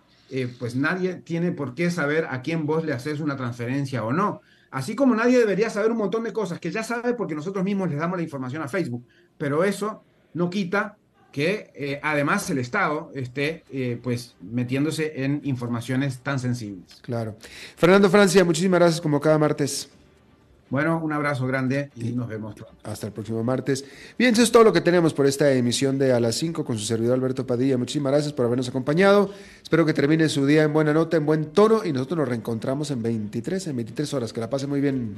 pues nadie tiene por qué saber a quién vos le haces una transferencia o no. Así como nadie debería saber un montón de cosas que ya sabe porque nosotros mismos les damos la información a Facebook, pero eso no quita que eh, además el Estado esté eh, pues metiéndose en informaciones tan sensibles. Claro. Fernando Francia, muchísimas gracias como cada martes. Bueno, un abrazo grande y nos vemos pronto. Hasta el próximo martes. Bien, eso es todo lo que tenemos por esta emisión de A las 5 con su servidor Alberto Padilla. Muchísimas gracias por habernos acompañado. Espero que termine su día en buena nota, en buen tono y nosotros nos reencontramos en 23, en 23 horas. Que la pase muy bien.